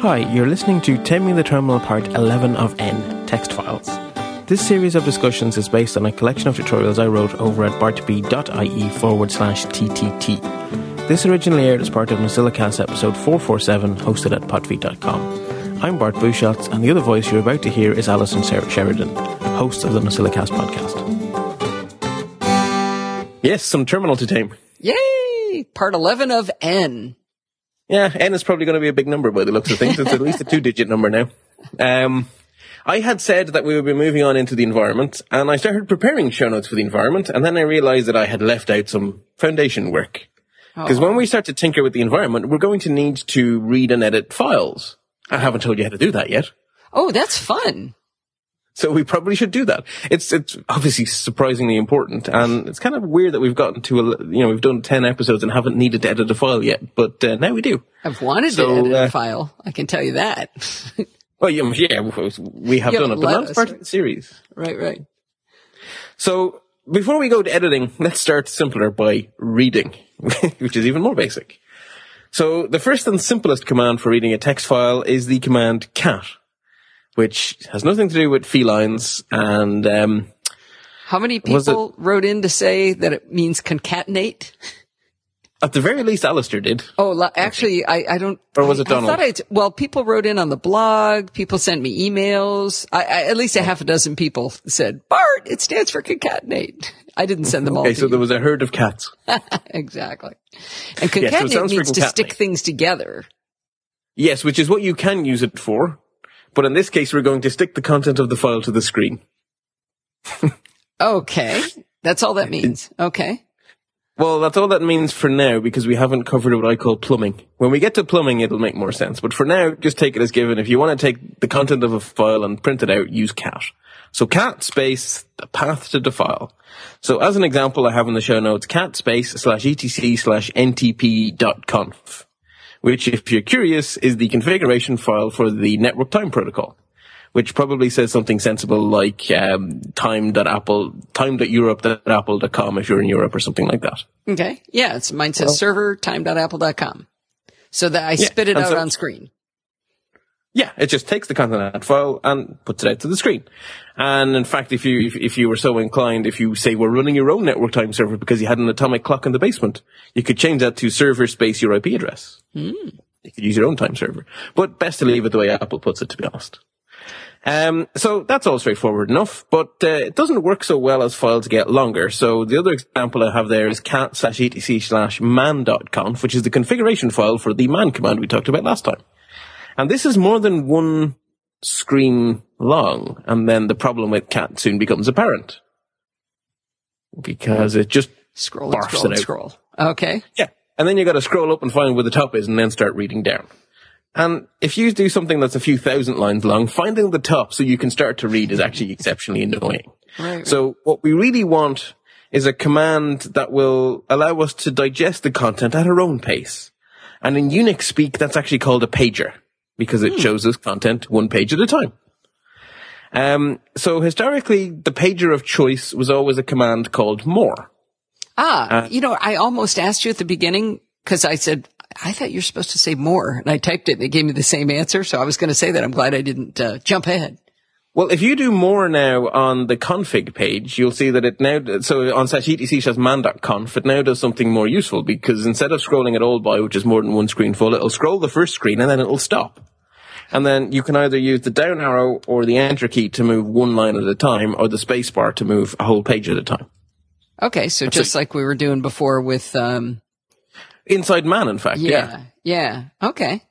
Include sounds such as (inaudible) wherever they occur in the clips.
Hi, you're listening to Taming the Terminal Part 11 of N, Text Files. This series of discussions is based on a collection of tutorials I wrote over at bartb.ie forward slash TTT. This originally aired as part of NosillaCast episode 447, hosted at podfeet.com. I'm Bart Busschots, and the other voice you're about to hear is Allison Sheridan, host of the NosillaCast podcast. Yes, some terminal to tame. Yay! Part 11 of N. Yeah, N is probably going to be a big number by the looks of things. It's at least a two digit number now. Um, I had said that we would be moving on into the environment, and I started preparing show notes for the environment, and then I realized that I had left out some foundation work. Because when we start to tinker with the environment, we're going to need to read and edit files. I haven't told you how to do that yet. Oh, that's fun. So we probably should do that. It's it's obviously surprisingly important, and it's kind of weird that we've gotten to a you know we've done ten episodes and haven't needed to edit a file yet, but uh, now we do. I've wanted So, to edit uh, a file. I can tell you that. (laughs) Well, yeah, yeah we have done it, but that's part right? of the series. right, right. So before we go to editing, let's start simpler by reading, (laughs) which is even more basic. So the first and simplest command for reading a text file is the command cat, which has nothing to do with felines and um, How many people wrote in to say that it means concatenate? at the very least Alistair did. Oh, actually, I, I don't. Or was it Donald? I thought I'd, well, people wrote in on the blog. People sent me emails. I, I, at least a half a dozen people said, Bart, it stands for concatenate. I didn't send them all Okay, so you. there was a herd of cats. (laughs) exactly. And Yeah, so concatenate means to stick things together. Yes, which is what you can use it for. But in this case, we're going to stick the content of the file to the screen. Okay. That's all that means. Okay. Well, that's all that means for now because we haven't covered what I call plumbing. When we get to plumbing, it'll make more sense. But for now, just take it as given. If you want to take the content of a file and print it out, use cat. So cat space, the path to the file. So as an example, I have in the show notes cat space slash etc slash ntp dot conf, which if you're curious is the configuration file for the network time protocol. Which probably says something sensible like um, time.apple, time.europe.apple.com if you're in Europe or something like that. Okay. Yeah. It's mine says server time.apple.com. So that I spit it out so- on screen. Yeah, it just takes the that file and puts it out to the screen. And in fact, if you if, if you were so inclined, if you say we're running your own network time server because you had an atomic clock in the basement, you could change that to server space your IP address. You could use your own time server, but best to leave it the way Apple puts it. To be honest. Um, so that's all straightforward enough, but uh, it doesn't work so well as files get longer. So the other example I have there is cat slash etc slash man dot conf, which is the configuration file for the man command we talked about last time. And this is more than one screen long, and then the problem with cat soon becomes apparent. Because it just Scroll barfs scroll it out. scroll. Okay. yeah. And then you gotta scroll up and find where the top is and then start reading down. And if you do something that's a few thousand lines long, finding the top so you can start to read is actually exceptionally annoying. Right. So what we really want is a command that will allow us to digest the content at our own pace. And in Unix speak, that's actually called a pager because it shows us content one page at a time. Um, so historically, the pager of choice was always a command called more. Ah, you know, I almost asked you at the beginning because I said, I thought you're supposed to say more. And I typed it and it gave me the same answer. So I was going to say that. I'm glad I didn't uh, jump ahead. Well, if you do more now on the config page, you'll see that it now, so on etc slash man.conf, it now does something more useful because instead of scrolling it all by, which is more than one screen full, it'll scroll the first screen and then it'll stop. And then you can either use the down arrow or the enter key to move one line at a time or the space bar to move a whole page at a time. Okay. So just like we were doing before with, um, Inside man, in fact. yeah, yeah. Okay.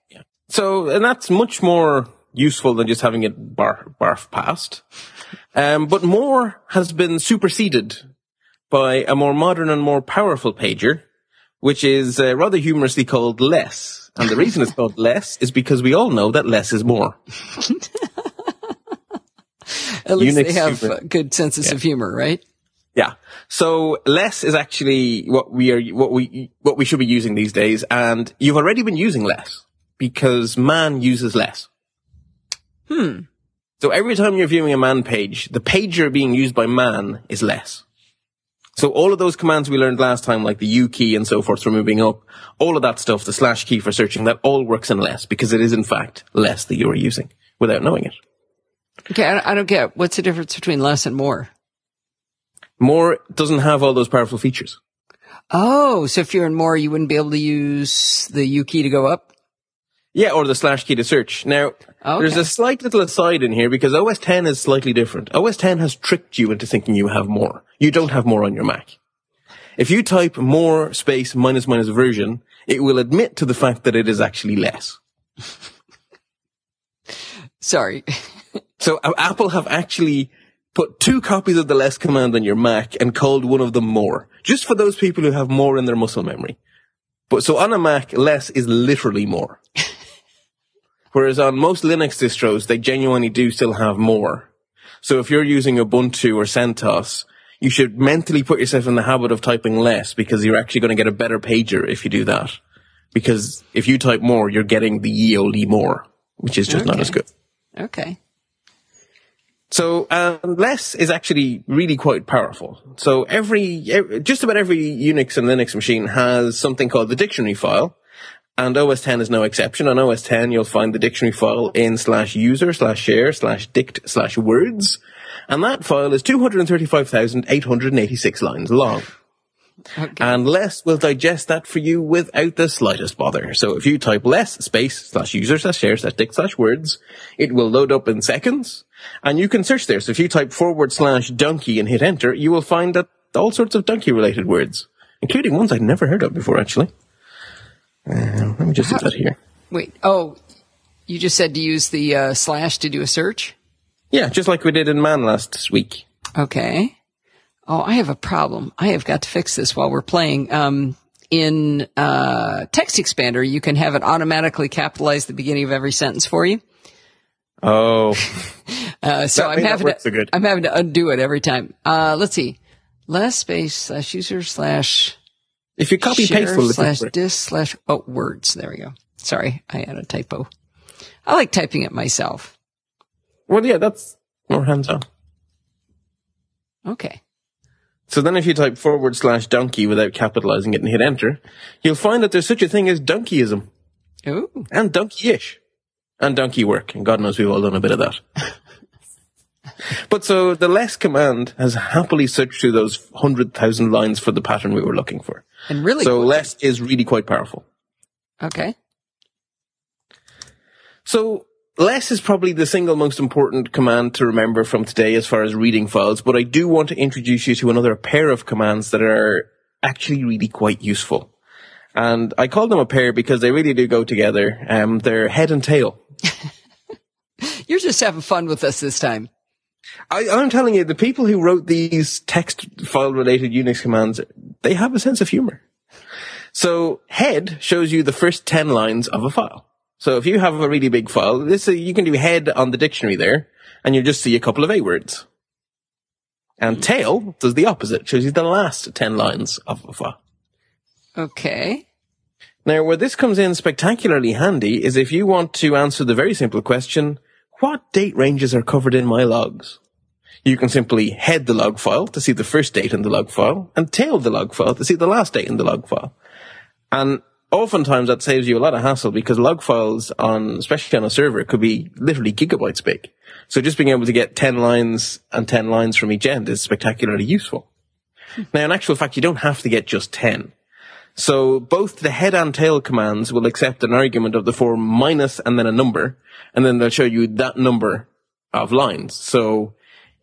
So, and that's much more useful than just having it bar, barf past. Um, but more has been superseded by a more modern and more powerful pager, which is uh, rather humorously called less. And the (laughs) reason it's called less is because we all know that less is more. (laughs) At least Unix they have humor. good senses of humor, right? Yeah. So less is actually what we are, what we, what we should be using these days. And you've already been using less because man uses less. Hmm. So every time you're viewing a man page, the pager being used by man is less. So all of those commands we learned last time, like the U key and so forth for moving up, all of that stuff, the slash key for searching, that all works in less because it is in fact less that you are using without knowing it. Okay, I, I don't get what's the difference between less and more. More doesn't have all those powerful features. Oh, so if you're in more, you wouldn't be able to use the U key to go up? Yeah, or the slash key to search. Now, Okay. there's a slight little aside in here because OS 10 is slightly different. OS 10 has tricked you into thinking you have more. You don't have more on your Mac. If you type more space minus minus version, it will admit to the fact that it is actually less. (laughs) Sorry. (laughs) So uh, Apple have actually put two copies of the less command on your Mac and called one of them more, just for those people who have more in their muscle memory. But so on a Mac, less is literally more. Whereas on most Linux distros, they genuinely do still have more. So if you're using Ubuntu or CentOS, you should mentally put yourself in the habit of typing less because you're actually going to get a better pager if you do that. Because if you type more, you're getting the ye olde more, which is just not as good. Okay. So um, less is actually really quite powerful. So every, just about every Unix and Linux machine has something called the dictionary file, and OS 10 is no exception. On OS 10, you'll find the dictionary file in slash user slash share slash dict slash words, and that file is 235,886 lines long. Okay. And less will digest that for you without the slightest bother. So if you type less space slash user slash share slash dict slash words, it will load up in seconds and you can search there. So if you type forward slash donkey and hit enter, you will find that all sorts of donkey related words, including ones I'd never heard of before actually. Uh, let me just do that here. Wait. Oh, you just said to use the uh, slash to do a search? Yeah, just like we did in man last week. Okay. Oh, I have a problem. I have got to fix this while we're playing. Um, in uh, TextExpander, you can have it automatically capitalize the beginning of every sentence for you. Oh, (laughs) Uh, so I'm having to, so. I'm having to undo it every time. Uh, let's see. Less space slash user slash if you copy share paste will slash disk slash oh words. There we go. Sorry, I had a typo. I like typing it myself. Well, yeah, that's more hands on. Okay. So then if you type forward slash donkey without capitalizing it and hit enter, you'll find that there's such a thing as donkeyism Ooh. and donkey-ish and donkey work. And God knows we've all done a bit of that. (laughs) (laughs) but so the less command has happily searched through those hundred thousand lines for the pattern we were looking for. And really so quick. less is really quite powerful. Okay. So less is probably the single most important command to remember from today as far as reading files, but I do want to introduce you to another pair of commands that are actually really quite useful. And I call them a pair because they really do go together. Um, they're head and tail. (laughs) You're just having fun with us this time. I, I'm telling you, the people who wrote these text file related Unix commands, they have a sense of humor. So head shows you the first 10 lines of a file. So if you have a really big file, this, uh, you can do head on the dictionary there and you'll just see a couple of A words. And tail does the opposite, shows you the last 10 lines of a file. Okay. Now, where this comes in spectacularly handy is if you want to answer the very simple question, what date ranges are covered in my logs? You can simply head the log file to see the first date in the log file and tail the log file to see the last date in the log file. And oftentimes that saves you a lot of hassle because log files on, especially on a server, could be literally gigabytes big. So just being able to get 10 lines and 10 lines from each end is spectacularly useful. Hmm. Now, in actual fact, you don't have to get just 10. So both the head and tail commands will accept an argument of the form minus and then a number, and then they'll show you that number of lines. So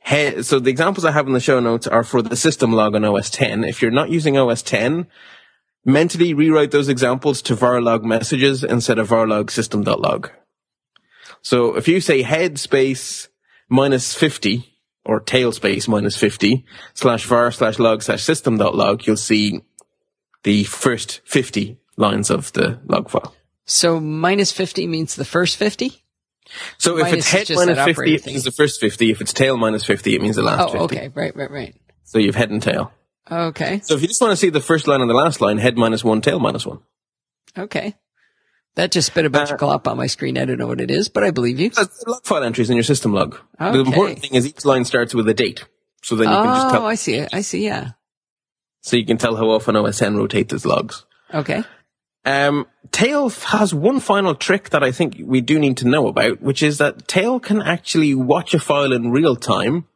head, so the examples I have in the show notes are for the system log on OS 10. If you're not using OS 10, mentally rewrite those examples to varlog messages instead of varlog system.log. So if you say head space minus 50 or tail space minus 50 slash var slash log slash system.log, you'll see the first 50 lines of the log file. So minus 50 means the first 50? So if it's head minus that 50, it means the first 50. If it's tail minus 50, it means the last Oh, 50. okay. Right, right, right. So you've head and tail. Okay. So if you just want to see the first line and the last line, head minus one, tail minus one. Okay. That just spit a bunch Uh, of glop on my screen. I don't know what it is, but I believe you. Log file entries in your system log. The important thing is each line starts with a date. So then you can just tell. Oh. I see it. I see. Yeah. So you can tell how often OS 10 rotates its logs. Okay. Um, Tail has one final trick that I think we do need to know about, which is that Tail can actually watch a file in real time,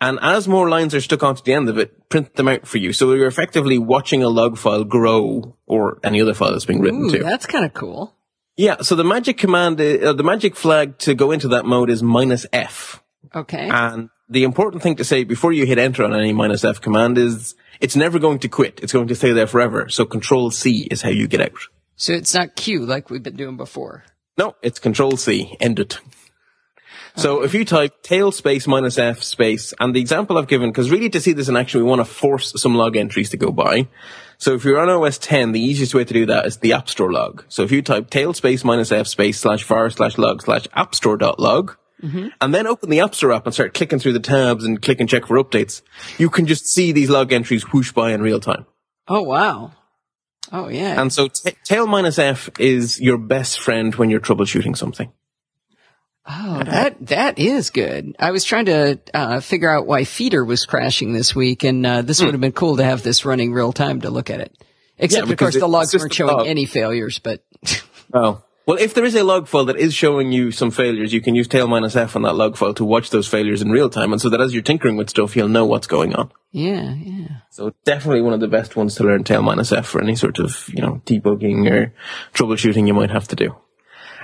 and as more lines are stuck onto the end of it, print them out for you. So you're effectively watching a log file grow, or any other file that's being written Ooh, to. that's kind of cool. Yeah, so the magic command, uh, the magic flag to go into that mode is minus F. Okay. And the important thing to say before you hit enter on any minus F command is it's never going to quit. It's going to stay there forever. So control C is how you get out. so it's not Q like we've been doing before. No, it's control C. End it. So if you type tail space minus F space, and the example I've given, because really to see this in action, we want to force some log entries to go by. So if you're on OS 10, the easiest way to do that is the App Store log. So if you type tail space minus F space slash var slash log slash app log, and then open the App Store app and start clicking through the tabs and click and check for updates, you can just see these log entries whoosh by in real time. Oh, wow. Oh, yeah. And so t- tail minus F is your best friend when you're troubleshooting something. Oh, that that is good. I was trying to uh, figure out why Feeder was crashing this week, and uh, this would have been cool to have this running real time to look at it. Except, of course, the logs weren't showing log. any failures. But Oh. Well, if there is a log file that is showing you some failures, you can use tail minus F on that log file to watch those failures in real time, and so that as you're tinkering with stuff, you'll know what's going on. yeah, yeah. So definitely one of the best ones to learn tail minus F for any sort of, you know, debugging or troubleshooting you might have to do.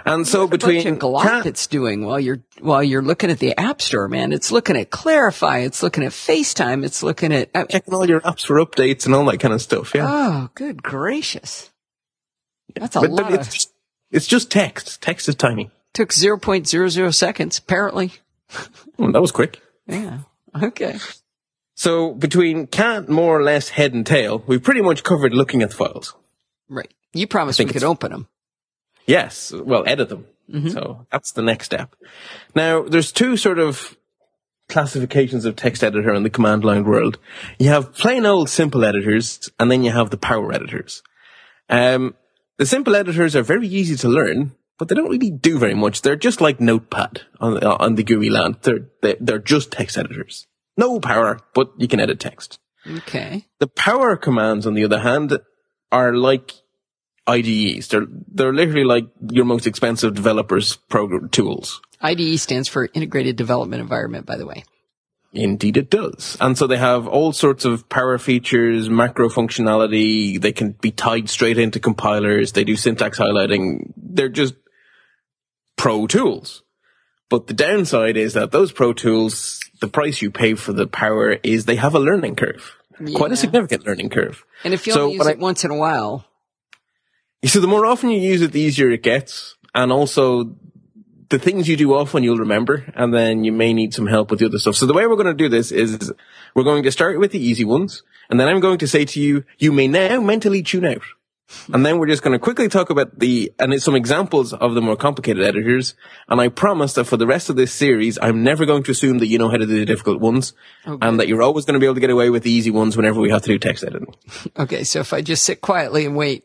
And so between cat- it's doing while you're while you're looking at the App Store, man. It's looking at Clarify. It's looking at FaceTime. It's looking at. Uh, checking all your apps for updates and all that kind of stuff, yeah. oh, good gracious! That's a but, lot. but it's of, it's just text. Text is tiny. took zero point zero zero seconds. Apparently, (laughs) Oh, that was quick. yeah. Okay. So between cat, more or less head and tail, we've pretty much covered looking at the files. Right. You promised we could it's- open them. Yes, well, edit them. So that's the next step. Now, there's two sort of classifications of text editor in the command line world. You have plain old simple editors, and then you have the power editors. Um, the simple editors are very easy to learn, but they don't really do very much. They're just like Notepad on, on the GUI land. They're, they're, they're just text editors. No power, but you can edit text. Okay. The power commands, on the other hand, are like IDEs. They're they're literally like your most expensive developers' program tools. IDE stands for Integrated Development Environment, by the way. Indeed, it does. And so they have all sorts of power features, macro functionality. They can be tied straight into compilers. They do syntax highlighting. They're just pro tools. But the downside is that those pro tools, the price you pay for the power is they have a learning curve. Quite a significant learning curve. And if you So only use it once in a while, So the more often you use it, the easier it gets. And also the things you do often you'll remember and then you may need some help with the other stuff. So the way we're going to do this is we're going to start with the easy ones and then I'm going to say to you, you may now mentally tune out. And then we're just going to quickly talk about the, and it's some examples of the more complicated editors. And I promise that for the rest of this series, I'm never going to assume that you know how to do the difficult ones oh, and that you're always going to be able to get away with the easy ones whenever we have to do text editing. (laughs) okay, so if I just sit quietly and wait,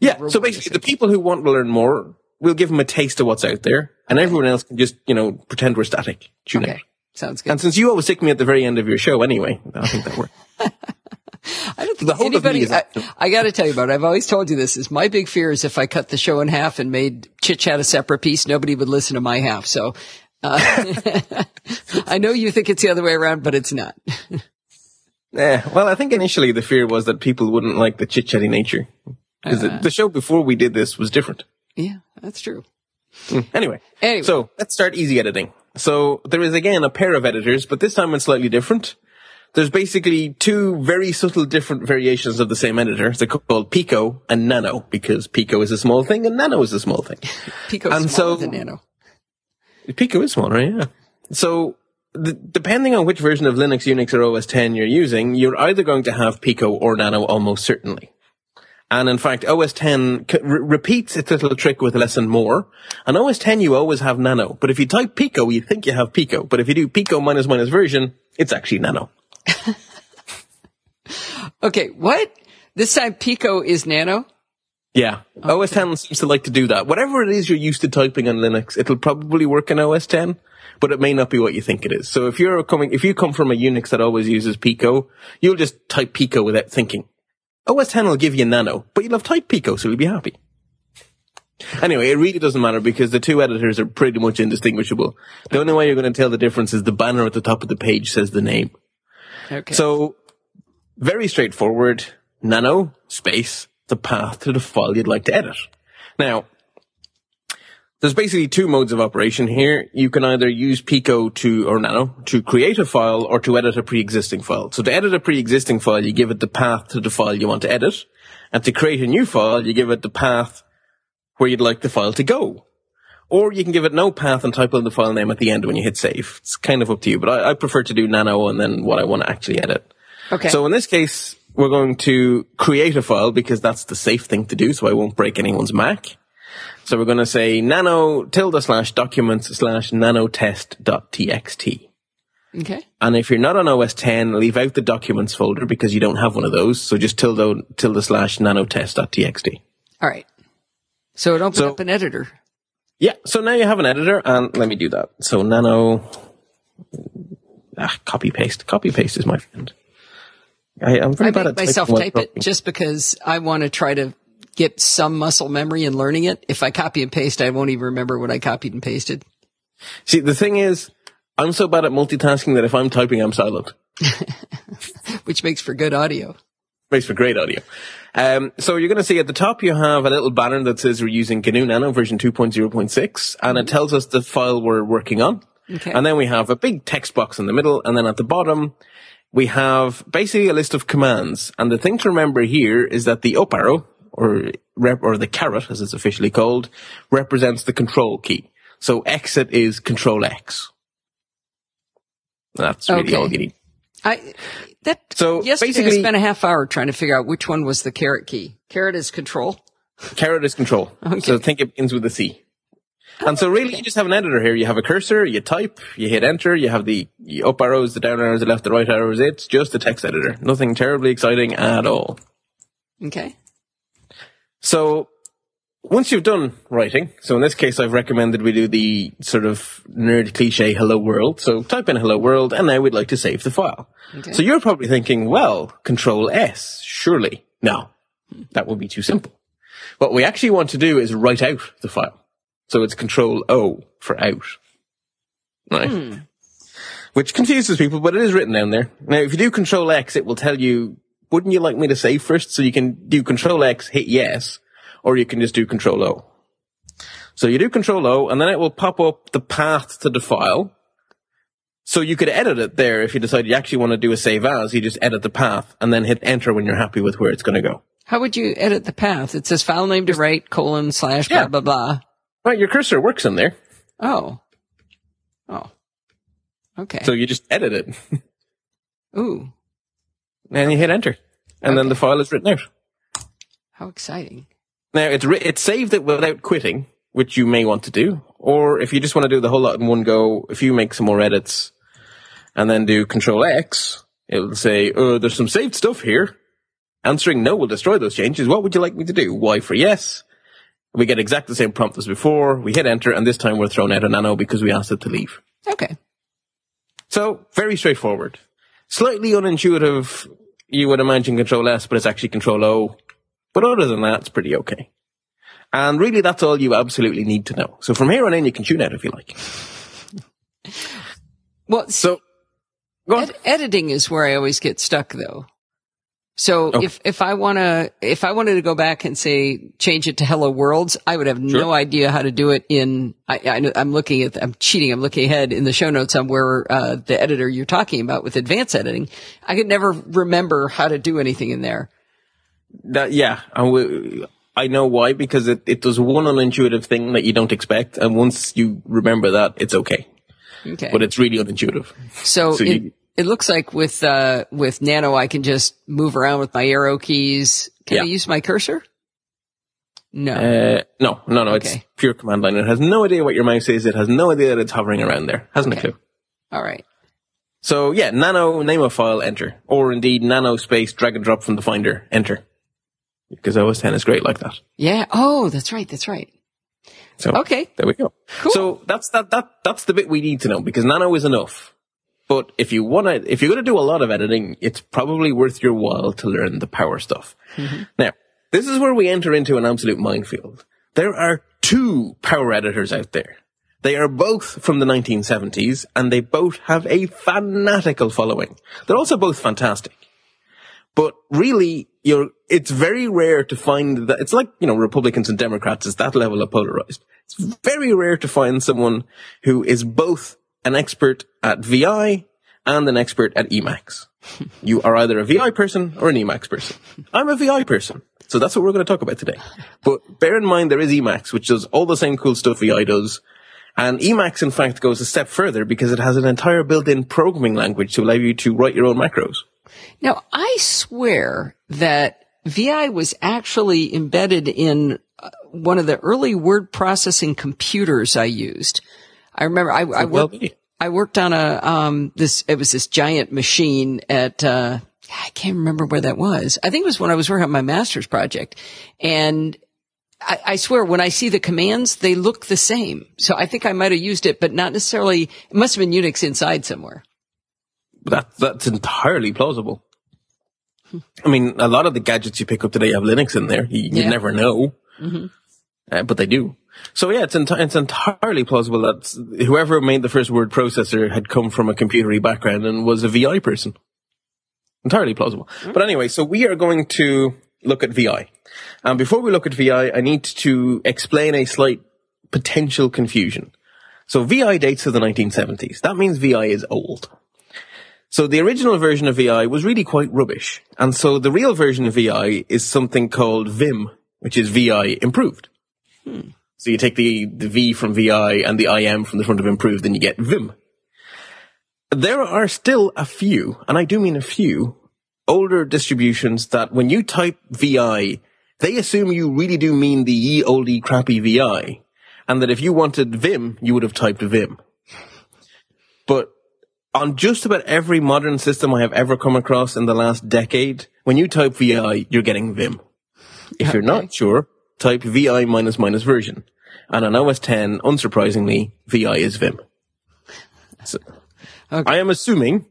Yeah. So basically, the people who want to learn more, we'll give them a taste of what's out there, and everyone else can just, you know, pretend we're static. Tune okay, out. sounds good. And since you always stick me at the very end of your show anyway, I think that works. (laughs) I don't think the whole of me anybody, is I. I got to tell you about it. I've always told you this is my big fear is if I cut the show in half and made chit chat a separate piece, nobody would listen to my half. So, uh, (laughs) I know you think it's the other way around, but it's not. Yeah. (laughs) Well, I think initially the fear was that people wouldn't like the chit chatty nature. Because the, the show before we did this was different. Yeah, that's true. Mm, anyway. Anyway. So let's start easy editing. So there is again a pair of editors, but this time it's slightly different. There's basically two very subtle different variations of the same editor. They're called Pico and Nano because Pico is a small thing and Nano is a small thing. (laughs) Pico's And smaller so- than Nano. Pico is smaller, right? yeah. So, the, depending on which version of Linux, Unix, or OS 10 you're using, you're either going to have Pico or Nano almost certainly. And in fact, OS 10 c- re- repeats its little trick with less and more. And OS 10, you always have Nano. But if you type Pico, you think you have Pico. But if you do Pico minus minus version, it's actually Nano. (laughs) Okay, what? This time Pico is Nano? Yeah. OS 10 seems to like to do that. Whatever it is you're used to typing on Linux, it'll probably work in OS 10, but it may not be what you think it is. So if you're coming, if you come from a Unix that always uses Pico, you'll just type Pico without thinking. OS 10 will give you Nano, but you'll have typed Pico, so you'll be happy. Anyway, it really doesn't matter because the two editors are pretty much indistinguishable. The only way you're going to tell the difference is the banner at the top of the page says the name. Okay. So, very straightforward. Nano, space, the path to the file you'd like to edit. Now, there's basically two modes of operation here. You can either use Pico to, or Nano, to create a file or to edit a pre-existing file. So to edit a pre-existing file, you give it the path to the file you want to edit. And to create a new file, you give it the path where you'd like the file to go. Or you can give it no path and type in the file name at the end when you hit save. It's kind of up to you, but I, I prefer to do Nano and then what I want to actually edit. okay. So in this case, we're going to create a file because that's the safe thing to do, so I won't break anyone's Mac. So we're going to say nano tilde slash documents slash nanotest.txt. okay. And if you're not on OS 10, leave out the documents folder because you don't have one of those. So just tilde, tilde slash nanotest.txt. All right. So it opens So- up an editor. Yeah. So now you have an editor and let me do that. So nano, ah, copy paste. Copy paste is my friend. I, I'm very I bad make at myself type it just because I want to try to get some muscle memory in learning it. If I copy and paste, I won't even remember what I copied and pasted. See, the thing is, I'm so bad at multitasking that if I'm typing, I'm silent. (laughs) which makes for good audio. Makes for great audio. Um, so you're going to see at the top you have a little banner that says we're using GNU Nano version 2.0.6, and it tells us the file we're working on. Okay. And then we have a big text box in the middle, and then at the bottom we have basically a list of commands. And the thing to remember here is that the up arrow, or rep, or the caret as it's officially called, represents the control key. So exit is control X. That's really Okay. all you need. I that So yesterday I basically- spent a half hour trying to figure out which one was the caret key. Caret is control. Caret is control. okay. So think it begins with a C. Oh, and so really you just have an editor here. You have a cursor, you type, you hit enter, you have the up arrows, the down arrows, the left, the right arrows. It's just a text editor. Nothing terribly exciting at all. Okay. So once you've done writing, so in this case I've recommended we do the sort of nerd cliche hello world. So type in hello world and now we'd like to save the file. Okay. So you're probably thinking, well, control S, surely. No, that would be too simple. What we actually want to do is write out the file. So it's control O for out. Right? Hmm. Which confuses people, but it is written down there. Now, if you do control X, it will tell you, wouldn't you like me to save first? So you can do control X, hit yes, or you can just do control O. So you do control O, and then it will pop up the path to the file. So you could edit it there if you decide you actually want to do a save as, you just edit the path and then hit enter when you're happy with where it's going to go. How would you edit the path? It says file name to write colon slash blah Yeah. blah blah. Right, your cursor works in there. Oh. Oh. Okay. So you just edit it (laughs) Ooh, and you hit enter. And then the file is written out. how exciting. Now it's ri- it's saved it without quitting, which you may want to do, or if you just want to do the whole lot in one go, if you make some more edits and then do Control X, it will say, "Oh, there's some saved stuff here." Answering no will destroy those changes. What would you like me to do? Y for yes. We get exactly the same prompt as before. We hit enter, and this time we're thrown out a nano because we asked it to leave. Okay. So very straightforward. Slightly unintuitive. You would imagine Control S, but it's actually Control O. But other than that, it's pretty okay. And really, that's all you absolutely need to know. So from here on in, you can tune out if you like. (laughs) Well, So. Ed- editing is where I always get stuck though. So Okay. if, if I want to, if I wanted to go back and say, change it to hello worlds, I would have no idea how to do it in, I, I, know- I'm looking at, I'm cheating. I'm looking ahead in the show notes on where, uh, the editor you're talking about with advanced editing. I could never remember how to do anything in there. That, yeah, I, w- I know why, because it, it does one unintuitive thing that you don't expect, and once you remember that, it's okay. Okay. But it's really unintuitive. So, So you- it looks like with, uh, with Nano, I can just move around with my arrow keys. Can I use my cursor? No. Uh, no, no, no, it's pure command line. It has no idea what your mouse is. It has no idea that it's hovering around there. Hasn't a Okay. clue. All right. So yeah, nano name a file, enter, or indeed nano space drag and drop from the finder, enter. because OS 10 is great like that. Yeah. Oh, that's right. That's right. So Okay. there we go. Cool. So that's that that that's the bit we need to know because Nano is enough. But if you want to, if you're going to do a lot of editing, it's probably worth your while to learn the power stuff. Mm-hmm. Now, this is where we enter into an absolute minefield. There are two power editors out there. They are both from the 1970s and they both have a fanatical following. They're also both fantastic. But really, you're, it's very rare to find that, it's like, you know, Republicans and Democrats is that level of polarized. It's very rare to find someone who is both an expert at VI and an expert at Emacs. (laughs) You are either a VI person or an Emacs person. I'm a VI person. So that's what we're going to talk about today. But bear in mind there is Emacs, which does all the same cool stuff VI does. And Emacs, in fact, goes a step further because it has an entire built-in programming language to allow you to write your own macros. Now, I swear that VI was actually embedded in uh, one of the early word processing computers I used. I remember I, I worked. I worked on a, um, this, it was this giant machine at, uh, I can't remember where that was. I think it was when I was working on my master's project. And I, I swear when I see the commands, they look the same. So I think I might have used it, but not necessarily, it must have been Unix inside somewhere. That, that's entirely plausible. I mean, a lot of the gadgets you pick up today have Linux in there. You, you Yeah. never know. Uh, but they do. So yeah, it's, enti- it's entirely plausible that whoever made the first word processor had come from a computery background and was a VI person. Entirely plausible. But anyway, so we are going to look at VI. And before we look at VI, I need to explain a slight potential confusion. So VI dates to the 1970s. That means VI is old. So the original version of VI was really quite rubbish. And so the real version of VI is something called Vim, which is VI improved. Hmm. So you take the, the V from VI and the IM from the front of improved and you get Vim. There are still a few, and I do mean a few, older distributions that when you type VI, they assume you really do mean the ye olde crappy VI. And that if you wanted Vim, you would have typed Vim. But on just about every modern system I have ever come across in the last decade, when you type VI, you're getting Vim. If you're not sure, type VI minus minus version. And on OS 10, unsurprisingly, VI is Vim. So, Okay. I am assuming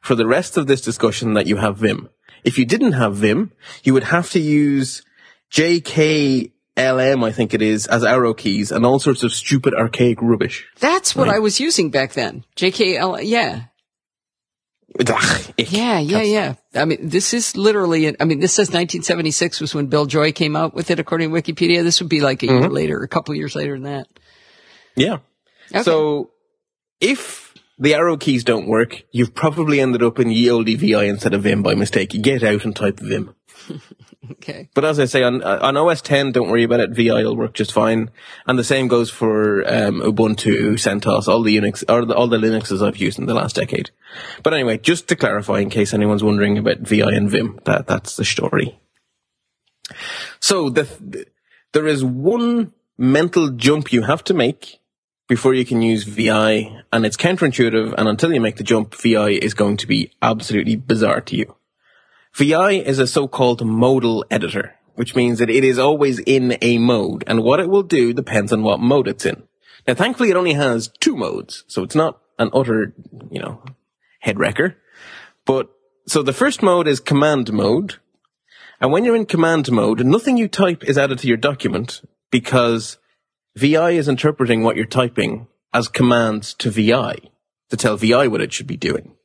for the rest of this discussion that you have Vim. If you didn't have Vim, you would have to use JKLM, I think it is, as arrow keys and all sorts of stupid archaic rubbish. That's what I was using back then. JKL, yeah. Ugh. Yeah, yeah, yeah. I mean, this is literally, I mean, this says 1976 was when Bill Joy came out with it, according to Wikipedia. This would be like a year mm-hmm. later, a couple years later than that. Yeah. Okay. So if the arrow keys don't work, you've probably ended up in ye olde VI instead of Vim by mistake. Get out and type Vim. (laughs) Okay. But as I say, on, on OS 10, don't worry about it. VI will work just fine. And the same goes for um, Ubuntu, CentOS, all the Unix, or the, all the Linuxes I've used in the last decade. But anyway, just to clarify, in case anyone's wondering about VI and Vim, that that's the story. So the, the there is one mental jump you have to make before you can use VI, and it's counterintuitive. And until you make the jump, VI is going to be absolutely bizarre to you. VI is a so-called modal editor, which means that it is always in a mode, and what it will do depends on what mode it's in. Now, thankfully, it only has two modes, so it's not an utter, you know, head wrecker. But, so the first mode is command mode, and when you're in command mode, nothing you type is added to your document because VI is interpreting what you're typing as commands to VI to tell VI what it should be doing.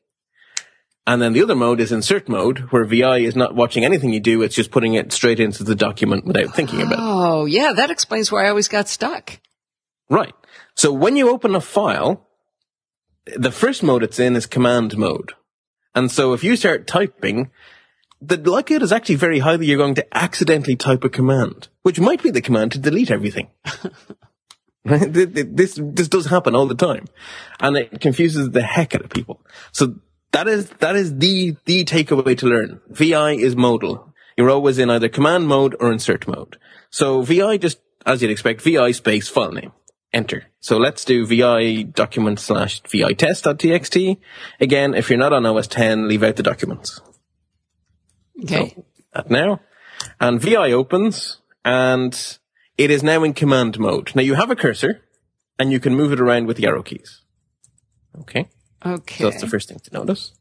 And then the other mode is insert mode, where VI is not watching anything you do, it's just putting it straight into the document without thinking about it. Oh, yeah, that explains why I always got stuck. Right. So when you open a file, the first mode it's in is command mode. And so if you start typing, the likelihood is actually very high that you're going to accidentally type a command, which might be the command to delete everything. (laughs) Right? Th- th- This, this does happen all the time. And it confuses the heck out of people. So that is, that is the, the takeaway to learn. VI is modal. You're always in either command mode or insert mode. So VI just, as you'd expect, VI space file name. Enter. So let's do VI document slash VI test.txt. Again, if you're not on OS 10, leave out the documents. Okay. That now. and VI opens and it is now in command mode. Now you have a cursor and you can move it around with the arrow keys. Okay. Okay. So that's the first thing to notice.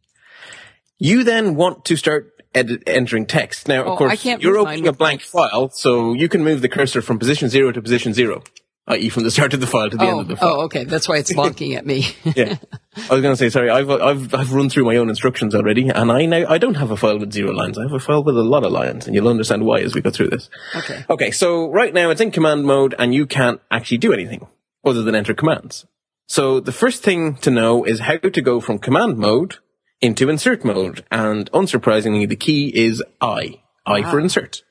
You then want to start edit, entering text. Now, Oh, of course, you're opening a blank file, so you can move the cursor from position zero to position zero, i.e. from the start of the file to the end oh, of the oh, oh, file. oh, okay. That's why it's (laughs) bonking at me. Yeah. (laughs) I was going to say, sorry, I've, I've, I've run through my own instructions already, and I now, I don't have a file with zero lines. I have a file with a lot of lines, and you'll understand why as we go through this. Okay. Okay, so right now it's in command mode, and you can't actually do anything other than enter commands. So the first thing to know is how to go from command mode into insert mode, and unsurprisingly, the key is I. I for ah. insert.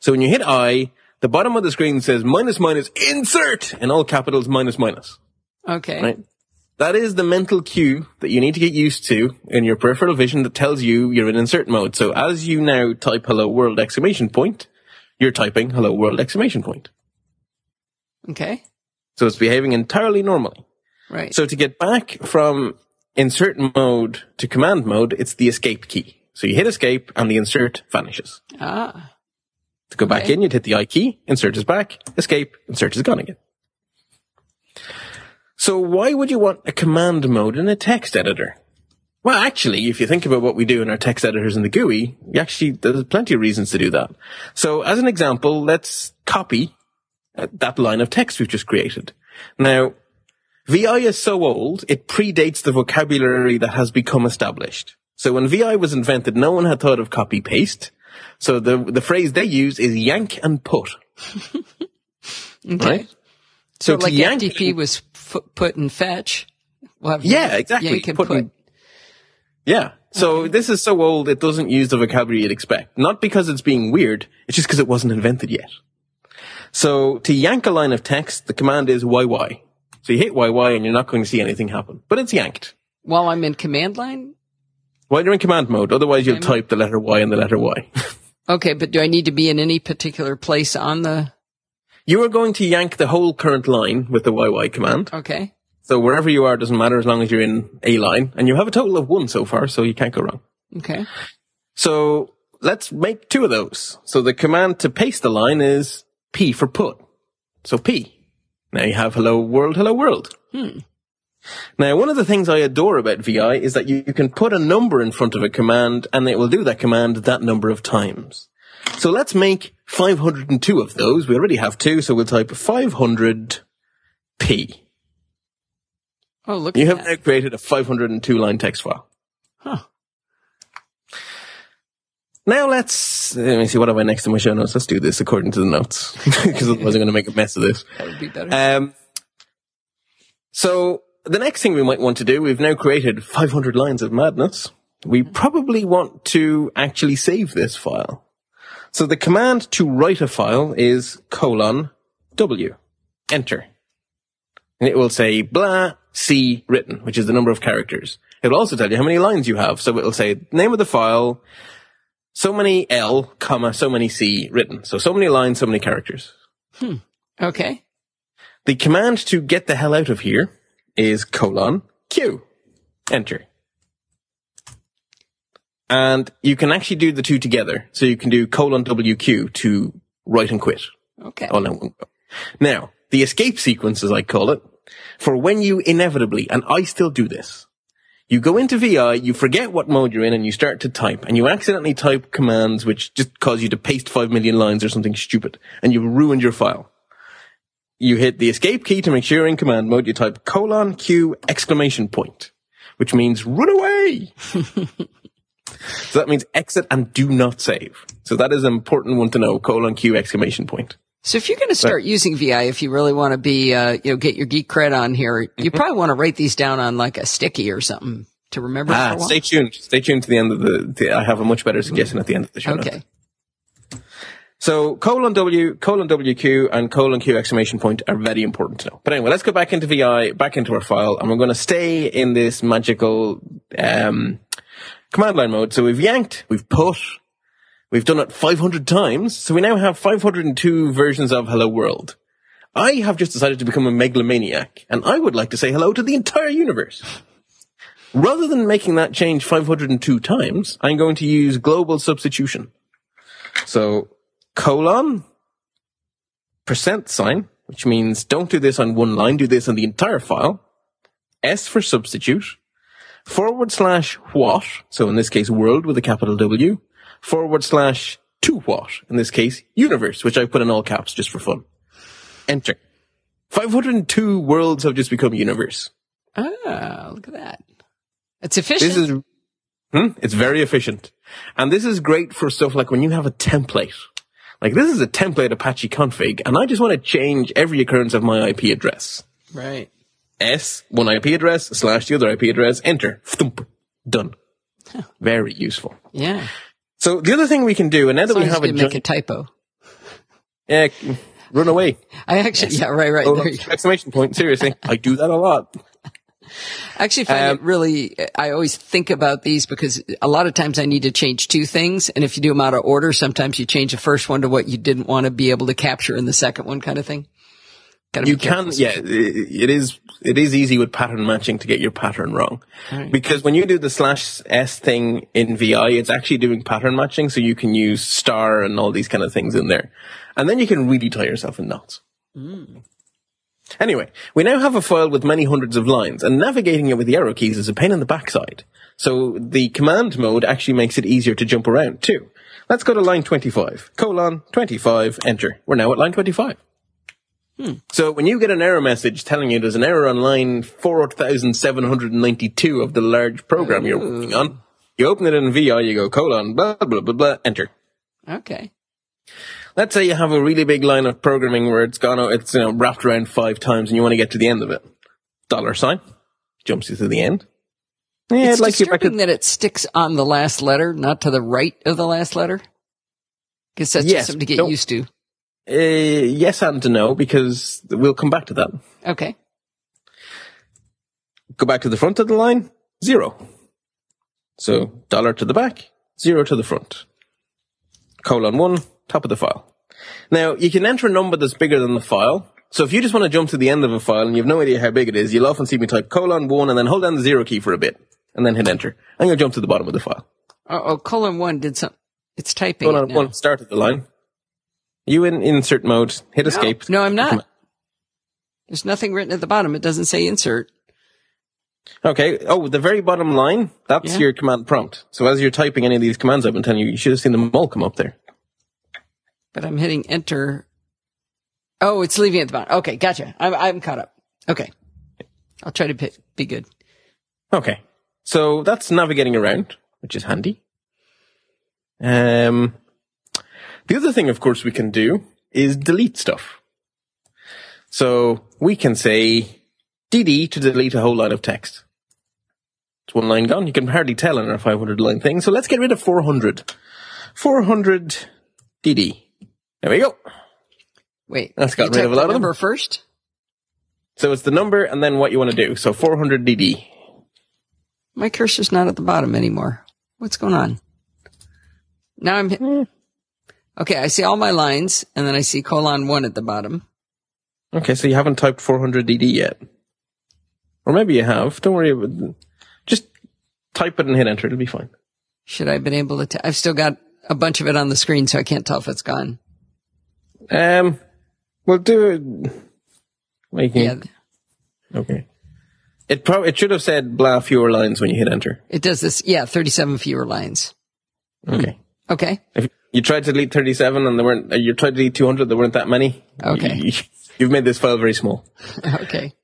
So when you hit I, the bottom of the screen says minus minus insert in all capitals minus minus. Okay. Right. That is the mental cue that you need to get used to in your peripheral vision that tells you you're in insert mode. So as you now type hello world exclamation point, you're typing hello world exclamation point. Okay. So it's behaving entirely normally. Right. So to get back from insert mode to command mode, it's the escape key. So you hit escape and the insert vanishes. ah. To go back Okay. in, you'd hit the I key, insert is back, escape, insert is gone again. So why would you want a command mode in a text editor? Well, actually, if you think about what we do in our text editors in the GUI, you actually, there's plenty of reasons to do that. So as an example, let's copy uh, that line of text we've just created. Now, VI is so old, it predates the vocabulary that has become established. So when VI was invented, no one had thought of copy paste. So the, the phrase they use is yank and put. (laughs) Okay. Right? So, to like yank- FTP was f- put and fetch. We'll Yeah, exactly. Yank and Putting- put. Yeah. So this is so old, it doesn't use the vocabulary you'd expect. Not because it's being weird, it's just because it wasn't invented yet. So to yank a line of text, the command is YY. So you hit YY and you're not going to see anything happen. But it's yanked. While I'm in command line? While you're in command mode, otherwise you'll Okay. type the letter Y and the letter Y. (laughs) Okay, but do I need to be in any particular place on the, you are going to yank the whole current line with the YY command. okay. So wherever you are doesn't matter as long as you're in a line. And you have a total of one so far, so you can't go wrong. Okay. So let's make two of those. So the command to paste the line is P for put. So P. Now you have hello world, hello world. Hmm. Now one of the things I adore about VI is that you, you can put a number in front of a command and it will do that command that number of times. So let's make 502 of those. We already have two, so we'll type 500 P. Oh, look You at have that. now created a 502 line text file. Huh. Now let's, let me see, what have I next in my show notes? Let's do this according to the notes. (laughs) Because otherwise I'm going to make a mess of this. That would be better. Um, so the next thing we might want to do, we've now created 500 lines of madness. We probably want to actually save this file. So the command to write a file is colon W. Enter. And it will say blah C written, which is the number of characters. It'll also tell you how many lines you have. So it'll say name of the file, so many L, comma, so many C written. So so many lines, so many characters. Hmm. okay. The command to get the hell out of here is colon Q. Enter. And you can actually do the two together. So you can do colon WQ to write and quit Okay. all in one go. Now, the escape sequence, as I call it, for when you inevitably, and I still do this, you go into VI, you forget what mode you're in, and you start to type, and you accidentally type commands which just cause you to paste five million lines or something stupid, and you've ruined your file. You hit the escape key to make sure you're in command mode, you type colon Q exclamation point, which means run away! (laughs) so that means exit and do not save. So that is an important one to know, colon Q exclamation point. So if you're going to start using VI, if you really want to be, uh, you know, get your geek cred on here, Mm-hmm. you probably want to write these down on like a sticky or something to remember for Ah, a while. stay tuned. Stay tuned to the end of the, the. I have a much better suggestion at the end of the show. Okay. So colon W, colon WQ, and colon Q exclamation point are very important to know. But anyway, let's go back into VI, back into our file, and we're going to stay in this magical um, command line mode. So we've yanked, we've put, we've done it 500 times. So we now have 502 versions of Hello World. I have just decided to become a megalomaniac, and I would like to say hello to the entire universe. Rather than making that change 502 times, I'm going to use global substitution. So colon, percent sign, which means don't do this on one line, do this on the entire file. S for substitute, forward slash what, so in this case world with a capital W, forward slash to what, in this case universe, which I put in all caps just for fun. Enter. 502 worlds have just become universe. Ah, look at that. It's efficient. This is, hmm, it's very efficient. And this is great for stuff like when you have a template. Like this is a template Apache config and I just want to change every occurrence of my IP address. right. S, one IP address, slash the other IP address, enter. Thump. Done. Very useful. Yeah. So the other thing we can do, and now that we have a make a typo. yeah, run away. (laughs) I actually, yeah, right, right. Oh, There you go. exclamation point. Seriously. I do that a lot. (laughs) I actually find Um, it really, I always think about these because a lot of times I need to change two things. And if you do them out of order, sometimes you change the first one to what you didn't want to be able to capture in the second one kind of thing. You can, yeah, it is, it is easy with pattern matching to get your pattern wrong. Because when you do the slash S thing in VI, it's actually doing pattern matching, so you can use star and all these kind of things in there. And then you can really tie yourself in knots. Anyway, we now have a file with many hundreds of lines, and navigating it with the arrow keys is a pain in the backside. So the command mode actually makes it easier to jump around too. Let's go to line 25, colon, 25, enter. We're now at line 25. So when you get an error message telling you there's an error on line 4792 of the large program you're working on, you open it in VI, you go colon, blah, blah, blah, blah, enter. Okay. Let's say you have a really big line of programming where it's gone, it's you know, wrapped around five times and you want to get to the end of it. Dollar sign jumps you to the end. Yeah, It's I'd like disturbing that it sticks on the last letter, not to the right of the last letter. Guess that's Yes, just something to get used to. Uh, yes and no because we'll come back to that. Okay. Go back to the front of the line, zero. So dollar to the back, zero to the front. Colon one, top of the file. Now you can enter a number that's bigger than the file. So if you just want to jump to the end of a file and you have no idea how big it is, you'll often see me type colon one and then hold down the zero key for a bit and then hit enter. And you'll jump to the bottom of the file. Oh, colon one did some, it's typing. Colon it one, start at the line. You in insert mode, hit escape. No, I'm not. There's nothing written at the bottom. It doesn't say insert. Okay. Oh, the very bottom line, that's Yeah. your command prompt. So as you're typing any of these commands I've been telling you, you should have seen them all come up there. but I'm hitting enter. Oh, it's leaving at the bottom. Okay, gotcha. I'm, I'm caught up. Okay. I'll try to be good. Okay. So that's navigating around, which is handy. Um, the other thing, of course, we can do is delete stuff. So we can say DD to delete a whole line of text. It's one line gone. You can hardly tell in our 500 line thing. So let's get rid of 400. 400 DD. There we go. Wait. That's got rid of a lot of them. number first? So it's the number and then what you want to do. So 400 DD. My cursor's not at the bottom anymore. What's going on? Now I'm hit- eh. Okay, I see all my lines and then I see colon one at the bottom. Okay, so you haven't typed 400 DD yet. Or maybe you have. Don't worry about Just type it and hit enter. It'll be fine. Should I have been able to? T- I've still got a bunch of it on the screen, so I can't tell if it's gone. Um, we'll do it. Wait, can Yeah, Okay. It probably it should have said blah fewer lines when you hit enter. it does this. Yeah, 37 fewer lines. Okay. Okay. If you tried to delete 37 and there weren't, uh, you tried to delete 200, there weren't that many. Okay. You, have made this file very small. (laughs) Okay.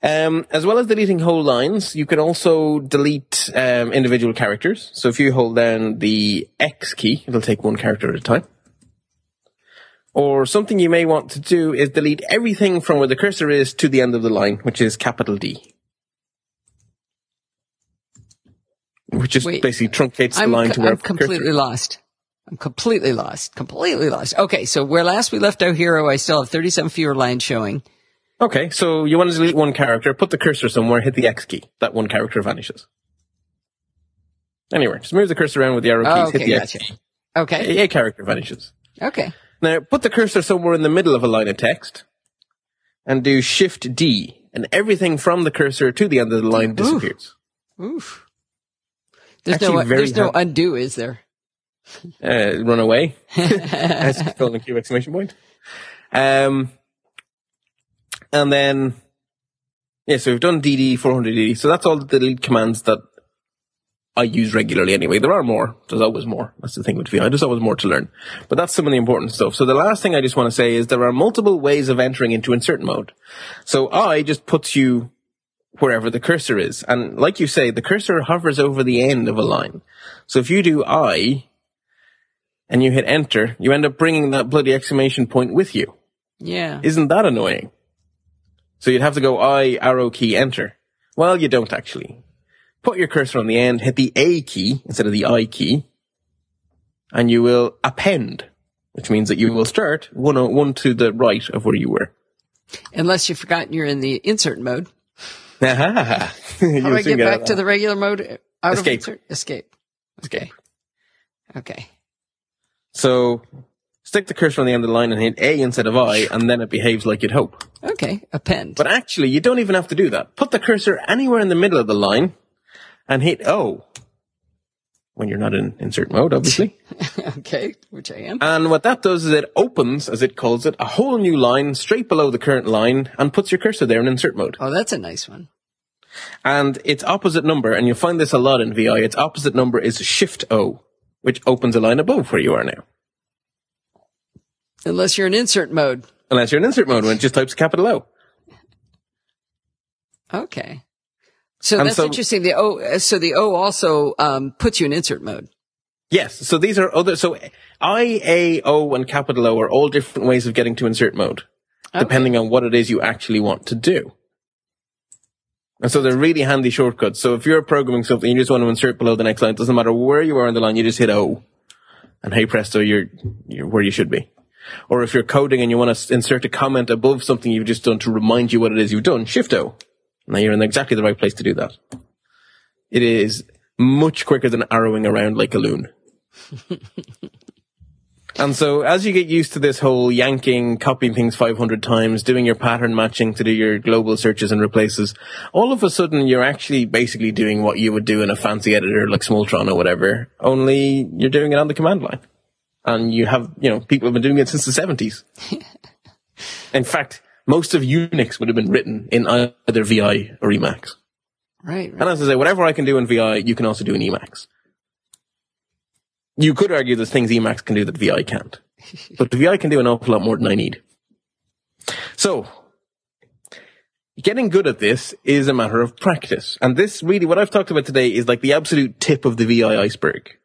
Um, as well as deleting whole lines, you can also delete um, individual characters. So if you hold down the X key, it'll take one character at a time. Or something you may want to do is delete everything from where the cursor is to the end of the line, which is capital D. Which just Wait. basically truncates the I'm, line co- to where I'm the completely lost. I'm completely lost. Completely lost. Okay, so where last we left our hero, I still have 37 fewer lines showing. Okay, so you want to delete one character, put the cursor somewhere, hit the X key. That one character vanishes. Anyway, just move the cursor around with the arrow keys, Oh, hit okay, the X key. Okay. A, a character vanishes. Okay. Now, put the cursor somewhere in the middle of a line of text and do Shift D, and everything from the cursor to the end of the line disappears. Oof. There's no, Actually, there's no undo, is there? Uh, run away. (laughs) As colon Q exclamation point. Um, and then, yeah, so we've done DD 400DD. So that's all the delete commands that I use regularly anyway. There are more. There's always more. That's the thing with VI. There's always more to learn. But that's some of the important stuff. So the last thing I just want to say is there are multiple ways of entering into insert mode. So I just puts you wherever the cursor is. And like you say, the cursor hovers over the end of a line. So if you do I and you hit enter, you end up bringing that bloody exclamation point with you. Yeah. Isn't that annoying? So you'd have to go I arrow key enter. Well, you don't actually put your cursor on the end, hit the A key instead of the I key, and you will append, which means that you will start one, one to the right of where you were. Unless you've forgotten you're in the insert mode. (laughs) How do I get back to the regular mode? Out Escape. Of insert? Escape. Okay. Okay. So stick the cursor on the end of the line and hit A instead of I, and then it behaves like you'd hope. Okay. Append. But actually, you don't even have to do that. Put the cursor anywhere in the middle of the line and hit O. When you're not in insert mode, obviously. (laughs) okay. Which I am. And what that does is it opens, as it calls it, a whole new line straight below the current line and puts your cursor there in insert mode. Oh, that's a nice one. And its opposite number, and you'll find this a lot in VI, its opposite number is Shift O, which opens a line above where you are now. Unless you're in insert mode. Unless you're in insert mode when it just types capital O. Okay. So And that's so- interesting. The O, so the O also um, puts you in insert mode. Yes, so these are other, so I, A, O, and capital O are all different ways of getting to insert mode, depending on what it is you actually want to do. And so they're really handy shortcuts. So if you're programming something, you just want to insert below the next line, it doesn't matter where you are on the line, you just hit O. And hey presto, you're, you're where you should be. Or if you're coding and you want to insert a comment above something you've just done to remind you what it is you've done, Shift O. Now you're in exactly the right place to do that. It is much quicker than arrowing around like a loon. (laughs) And so as you get used to this whole yanking, copying things 500 times, doing your pattern matching to do your global searches and replaces, all of a sudden you're actually basically doing what you would do in a fancy editor like Smultron or whatever, only you're doing it on the command line. And you have, you know, people have been doing it since the 70s. (laughs) in fact, most of Unix would have been written in either VI or Emacs. Right. right. And as I say, whatever I can do in VI, you can also do in Emacs. You could argue there's things Emacs can do that VI can't. (laughs) But the VI can do an awful lot more than I need. So, getting good at this is a matter of practice. And this really, what I've talked about today is like the absolute tip of the VI iceberg.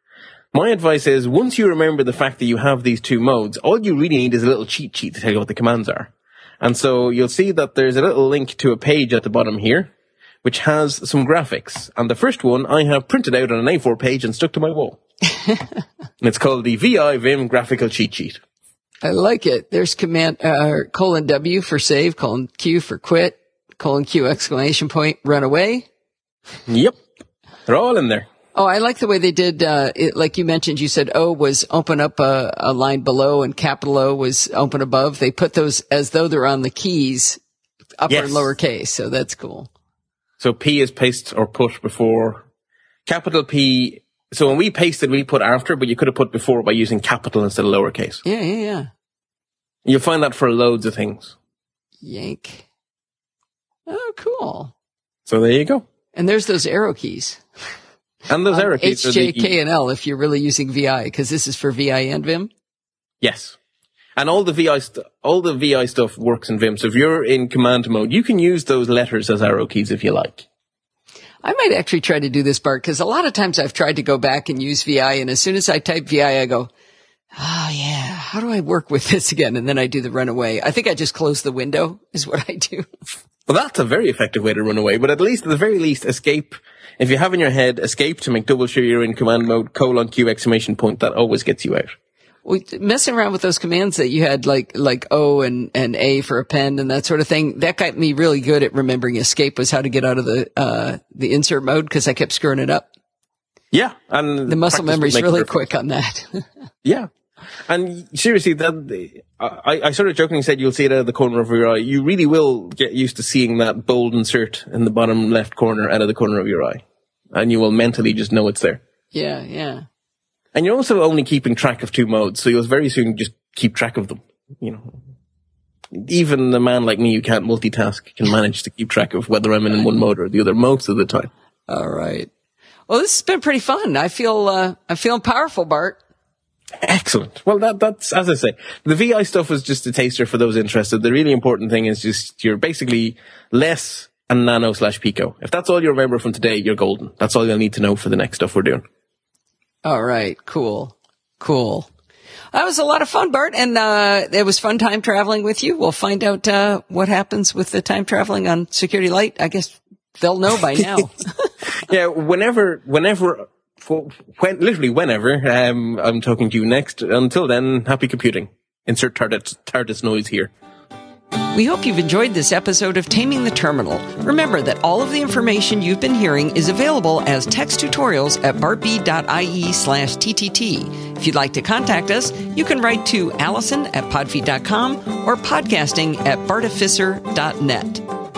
My advice is once you remember the fact that you have these two modes, all you really need is a little cheat sheet to tell you what the commands are. And so you'll see that there's a little link to a page at the bottom here, which has some graphics. And the first one I have printed out on an A4 page and stuck to my wall. And it's called the VI Vim graphical cheat sheet. I like it. There's command, uh, colon W for save, colon Q for quit, colon Q exclamation point, run away. Yep. They're all in there. Oh, I like the way they did, uh, it, like you mentioned, you said O was open up a, a line below and capital O was open above. They put those as though they're on the keys, upper Yes. and lower case. So that's cool. So P is paste or put before capital P. So when we pasted, we put after, but you could have put before by using capital instead of lowercase. Yeah, yeah, yeah. You'll find that for loads of things. Yank. Oh, cool. So there you go. And there's those arrow keys. (laughs) And those arrow keys are the- K, and L if you're really using VI, because this is for VI and Vim. Yes. And all the VI st- all the VI stuff works in Vim. So if you're in command mode, you can use those letters as arrow keys if you like. I might actually try to do this part because a lot of times I've tried to go back and use VI and as soon as I type VI, I go, oh yeah, how do I work with this again? And then I do the runaway. I think I just close the window is what I do. Well, that's a very effective way to run away, but at least, at the very least, escape. If you have in your head, escape to make double sure you're in command mode, colon Q exclamation point, that always gets you out. Well, messing around with those commands that you had like, like O and, and A for append and that sort of thing, that got me really good at remembering escape was how to get out of the, uh, the insert mode because I kept screwing it up. Yeah. And The muscle memory's really perfect. quick on that. (laughs) Yeah. And seriously, that I, I sort of jokingly said you'll see it out of the corner of your eye. You really will get used to seeing that bold insert in the bottom left corner out of the corner of your eye. And you will mentally just know it's there. yeah, yeah. And you're also only keeping track of two modes, so you'll very soon just keep track of them. You know, even a man like me who can't multitask can manage to keep track of whether I'm in one mode or the other most of the time. All right. Well, this has been pretty fun. I feel, uh, I'm feeling powerful, Bart. Excellent. Well, that, that's, as I say, the VI stuff is just a taster for those interested. The really important thing is just you're basically less and nano slash pico. If that's all you remember from today, you're golden. That's all you'll need to know for the next stuff we're doing. All right. Cool. Cool. That was a lot of fun, Bart, and uh, it was fun time traveling with you. We'll find out uh, what happens with the time traveling on Security Light. I guess they'll know by now. (laughs) yeah, whenever, whenever, for when, literally whenever um, I'm talking to you next. Until then, happy computing. Insert TARDIS, TARDIS noise here. We hope you've enjoyed this episode of Taming the Terminal. Remember that all of the information you've been hearing is available as text tutorials at bartb.ie slash TTT. If you'd like to contact us, you can write to Allison at podfeet.com or podcasting at bartificer.net.